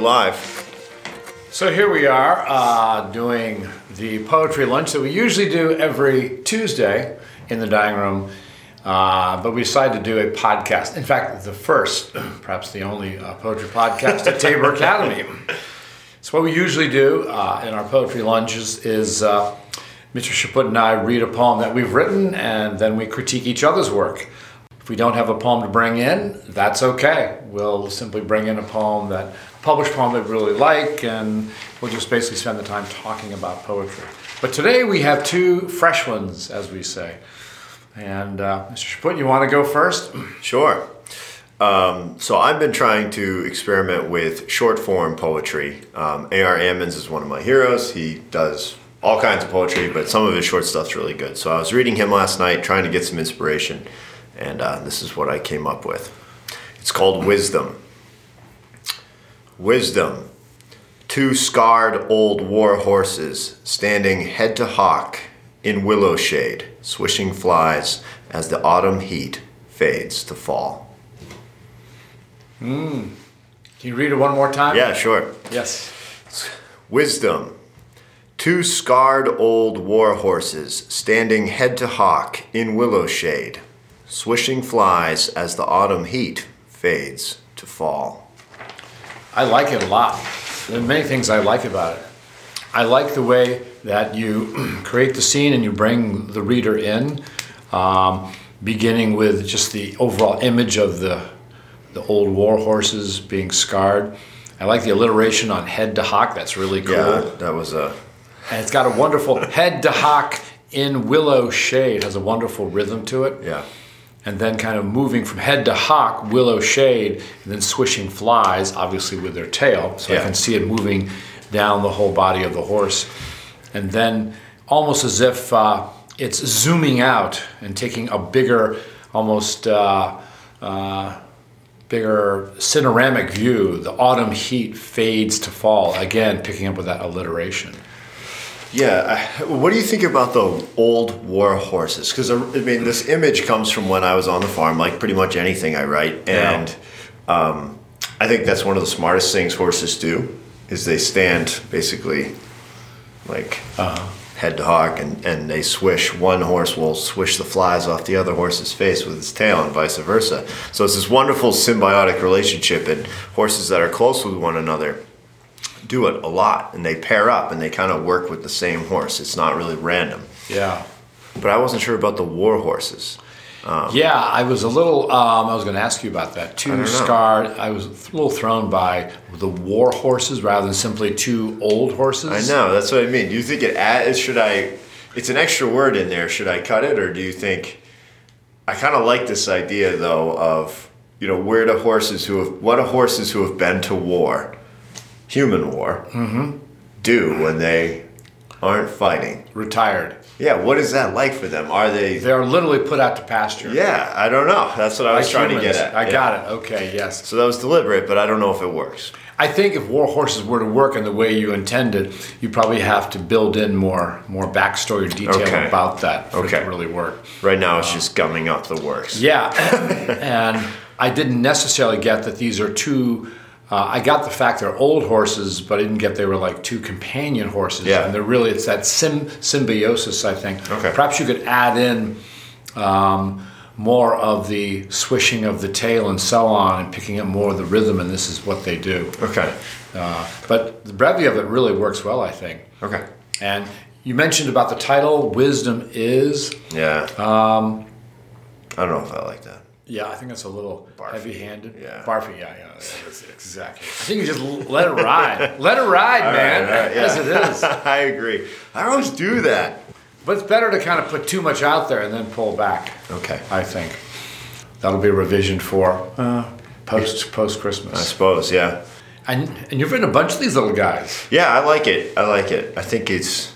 live. So here we are uh, doing the poetry lunch that we usually do every Tuesday in the dining room, uh, but we decided to do a podcast. In fact, the first, perhaps the only uh, poetry podcast at Tabor Academy. So what we usually do uh, in our poetry lunches is uh, Mr. Chaput and I read a poem that we've written, and then we critique each other's work. If we don't have a poem to bring in, that's okay. We'll simply bring in a poem that published poem we really like, and we'll just basically spend the time talking about poetry. But today we have two fresh ones, as we say. And uh, Mr. Chaput, you want to go first? Sure. Um, so I've been trying to experiment with short form poetry. Um, A.R. Ammons is one of my heroes. He does all kinds of poetry, but some of his short stuff's really good. So I was reading him last night, trying to get some inspiration, and uh, this is what I came up with. It's called Wisdom. Wisdom. Two scarred old war horses standing head to hock in willow shade, swishing flies as the autumn heat fades to fall. Hmm. Can you read it one more time? Yeah, sure. Yes. Wisdom. Two scarred old war horses standing head to hock in willow shade, swishing flies as the autumn heat fades to fall. I like it a lot. There are many things I like about it. I like the way that you create the scene and you bring the reader in, um, beginning with just the overall image of the the old war horses being scarred. I like the alliteration on head to hock. That's really cool. Yeah, that was a. And it's got a wonderful head to hock in willow shade. Has a wonderful rhythm to it. Yeah. And then kind of moving from head to hock, willow shade, and then swishing flies, obviously with their tail. So Yeah. I can see it moving down the whole body of the horse. And then almost as if uh, it's zooming out and taking a bigger, almost uh, uh, bigger panoramic view. The autumn heat fades to fall. Again, picking up with that alliteration. Yeah. I, what do you think about the old war horses? Because uh, I mean, this image comes from when I was on the farm, like pretty much anything I write, Yeah. and um, I think that's one of the smartest things horses do is they stand basically like uh-huh. head to hock, and, and they swish. One horse will swish the flies off the other horse's face with its tail, and vice versa. So it's this wonderful symbiotic relationship, and horses that are close with one another do it a lot and they pair up and they kind of work with the same horse. It's not really random. Yeah. But I wasn't sure about the war horses. Yeah, I was a little. Um, I was going to ask you about that. Two scarred. I was a little thrown by the war horses rather than simply two old horses. I know, that's what I mean. Do you think it add, should I it's an extra word in there, should I cut it or do you think I kind of like this idea though of you know where do horses who have what do horses who have been to war, human war, mm-hmm. do when they aren't fighting? Retired. Yeah, what is that like for them? Are they They're literally put out to pasture. Yeah, I don't know. That's what I was Like trying humans. to get at. I Yeah. got it. Okay. Yes. So that was deliberate, but I don't know if it works. I think if war horses were to work in the way you intended, you probably have to build in more more backstory or detail Okay. about that for it Okay. to really work. Right now, it's um, just gumming up the works. Yeah, and I didn't necessarily get that these are two. Uh, I got the fact they're old horses, but I didn't get they were like two companion horses. Yeah. and they're really it's that sim, symbiosis. I think. Okay. Perhaps you could add in um, more of the swishing of the tail and so on, and picking up more of the rhythm. And this is what they do. Okay. Uh, but the brevity of it really works well, I think. Okay. And you mentioned about the title, "Wisdom is." Yeah. Um. I don't know if I like that. Yeah, I think that's a little Barfy. heavy-handed. Yeah. barfy. Yeah, yeah, yeah, exactly. I think you just let it ride. let it ride, man, All right, as yeah. it is. I agree. I always do that. But it's better to kind of put too much out there and then pull back. Okay. I think that'll be a revision for uh, post post Christmas. I suppose. Yeah. And and you've written a bunch of these little guys. Yeah, I like it. I like it. I think it's.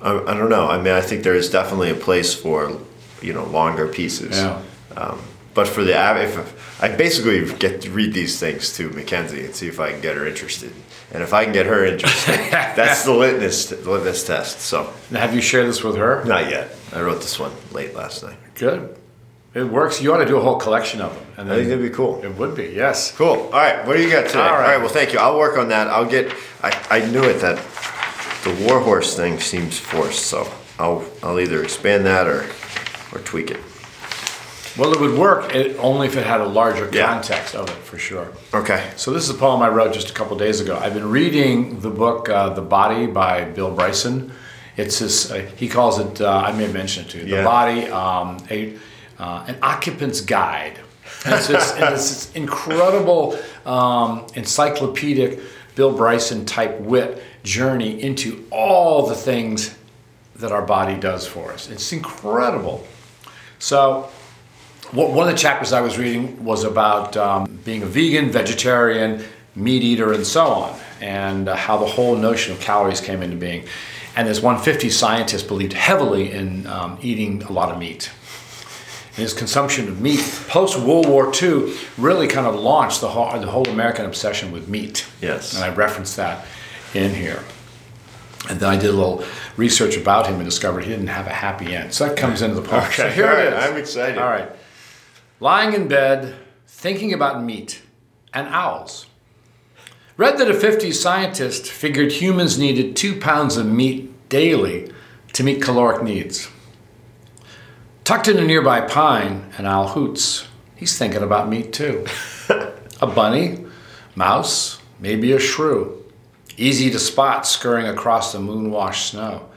I, I don't know. I mean, I think there is definitely a place for, you know, longer pieces. Yeah. Um, but for the if I basically get to read these things to Mackenzie and see if I can get her interested, and if I can get her interested, that's the litmus the litmus test. So Now, have you shared this with her? not yet. I wrote this one late last night. Good. It works. You ought to do a whole collection of them. And I think that'd be cool. It would be, yes. Cool. All right. What do you got today? All All right. right. Well, thank you. I'll work on that. I'll get. I, I knew it that the warhorse thing seems forced, so I'll I'll either expand that or or tweak it. Well, it would work it, only if it had a larger Yeah. context of it, for sure. Okay. So this is a poem I wrote just a couple days ago. I've been reading the book uh, "The Body" by Bill Bryson. It's this. Uh, he calls it. Uh, I may have mentioned it to you. Yeah. The Body, um, a uh, an occupant's guide. And it's this, and it's this incredible um, encyclopedic Bill Bryson type wit journey into all the things that our body does for us. It's incredible. So one of the chapters I was reading was about um, being a vegan, vegetarian, meat eater, and so on, and uh, how the whole notion of calories came into being. And this 150 scientist believed heavily in um, eating a lot of meat. And his consumption of meat post World War II really kind of launched the whole, the whole American obsession with meat. Yes. And I referenced that in here. And then I did a little research about him and discovered he didn't have a happy end. So that comes into the poem. So here All it right, is. I'm excited. All right. Lying in bed, thinking about meat and owls. Read that a 50s scientist figured humans needed two pounds of meat daily to meet caloric needs. Tucked in a nearby pine, an owl hoots. He's thinking about meat too. a bunny, mouse, maybe a shrew. Easy to spot scurrying across the moon washed snow.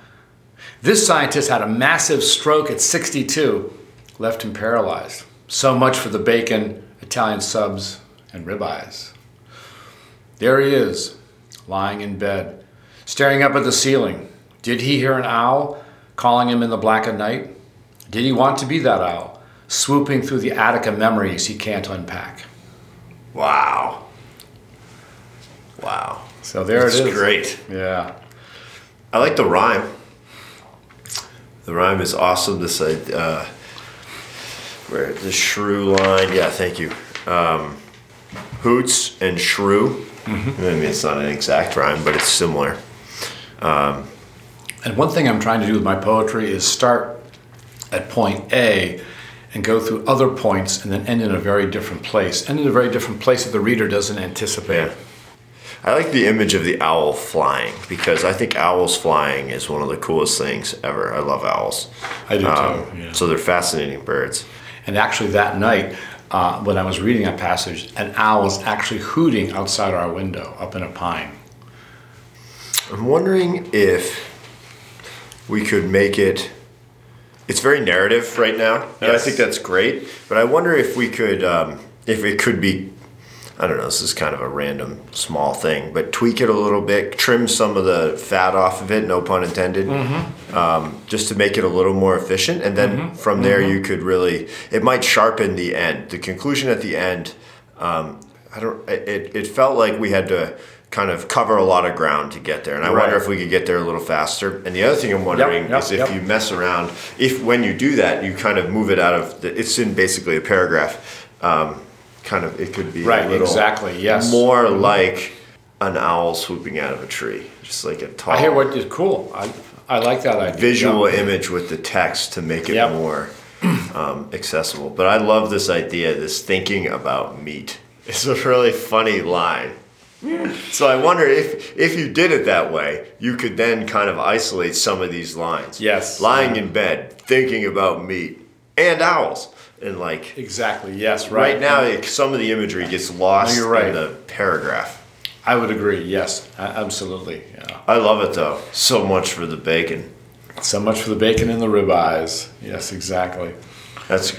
This scientist had a massive stroke at 62, left him paralyzed. So much for the bacon, Italian subs, and ribeyes. There he is, lying in bed, staring up at the ceiling. Did he hear an owl calling him in the black of night? Did he want to be that owl, swooping through the attic of memories he can't unpack? Wow. Wow. So there That's it is. great. Yeah. I like the rhyme. The rhyme is awesome. This uh, where the shrew line. Yeah, thank you. Um, hoots and shrew. Mm-hmm. I mean, it's not an exact rhyme, but it's similar. And one thing I'm trying to do with my poetry is start at point A and go through other points and then end in a very different place. End in a very different place that the reader doesn't anticipate. Yeah. I like the image of the owl flying because I think owls flying is one of the coolest things ever. I love owls. I do Um, too. Yeah. So they're fascinating birds. And actually, that night, uh, when I was reading that passage, an owl was actually hooting outside our window up in a pine. I'm wondering if we could make it. It's very narrative right now, and I think that's great. But I wonder if we could, um, if it could be. I don't know. This is kind of a random small thing, but tweak it a little bit, trim some of the fat off of it. No pun intended. Um, just to make it a little more efficient, and then from there you could really. It might sharpen the end. The conclusion at the end. Um, I don't. It, it felt like we had to kind of cover a lot of ground to get there, and I Right. wonder if we could get there a little faster. And the other thing I'm wondering yep, is if yep. you mess around, if when you do that, you kind of move it out of. The, it's in basically a paragraph. Um, kind of, it could be a Right, little exactly, yes. more like an owl swooping out of a tree, just like a tall. I hear what is cool. I, I like that idea. visual Yeah. image with the text to make it Yep. more um, accessible. But I love this idea, this thinking about meat. It's a really funny line. So I wonder if if you did it that way, you could then kind of isolate some of these lines. Yes. Lying in bed, thinking about meat and owls. And like Exactly. Yes. right, Right, now, like, some of the imagery gets lost No, you're right. in the paragraph. I would agree. Yes. Absolutely. Yeah. I love it though. So much for the bacon. So much for the bacon and the ribeyes. Yes. Exactly. That's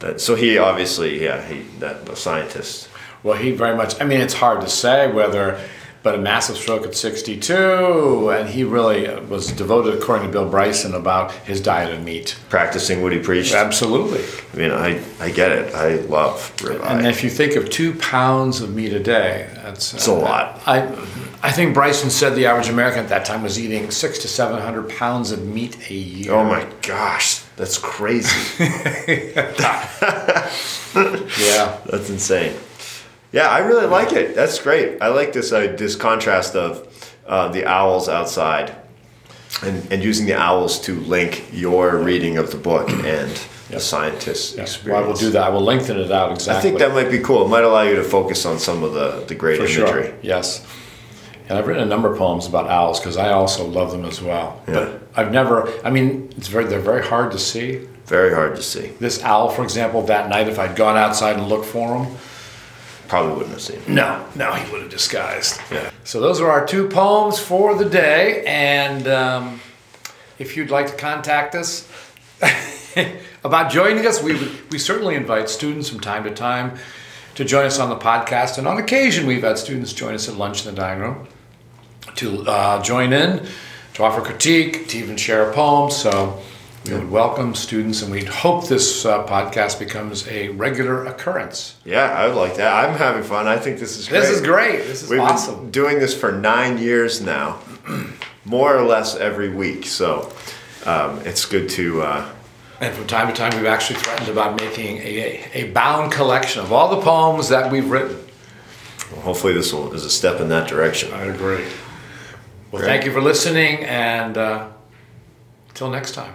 that. So he obviously, yeah, he that the scientist. Well, he very much. I mean, it's hard to say whether, but a massive stroke at 62, and he really was devoted, according to Bill Bryson, about his diet of meat. practicing what he preached. Absolutely. I mean, I, I get it. I love ribeye. And if you think of two pounds of meat a day, that's It's a lot. I, I think Bryson said the average American at that time was eating six to seven hundred pounds of meat a year. oh my gosh, that's crazy. Yeah. that's insane. Yeah, I really like it. That's great. I like this uh, this contrast of uh, the owls outside, and and using the owls to link your reading of the book and the scientist's Well, I will do that. I will lengthen it out exactly. I think that might be cool. It might allow you to focus on some of the, the great For imagery. sure. Yes. And I've written a number of poems about owls because I also love them as well. Yeah. But I've never. I mean, it's very. They're very hard to see. Very hard to see. This owl, for example, that night, if I'd gone outside and looked for him, Probably wouldn't have seen. it. no, no, he would have disguised. Yeah. So those are our two poems for the day, and um, if you'd like to contact us about joining us, we we certainly invite students from time to time to join us on the podcast, and on occasion we've had students join us at lunch in the dining room to uh, join in, to offer critique, to even share a poem. So. We would welcome students, and we'd hope this uh, podcast becomes a regular occurrence. Yeah, I would like that. I'm having fun. I think this is great. This is great. This is We've awesome. been doing this for nine years now, more or less every week. So um, it's good to. Uh, And from time to time, we've actually threatened about making a, a bound collection of all the poems that we've written. hopefully, this will is a step in that direction. I'd agree. Well, Great. thank you for listening, and uh, till next time.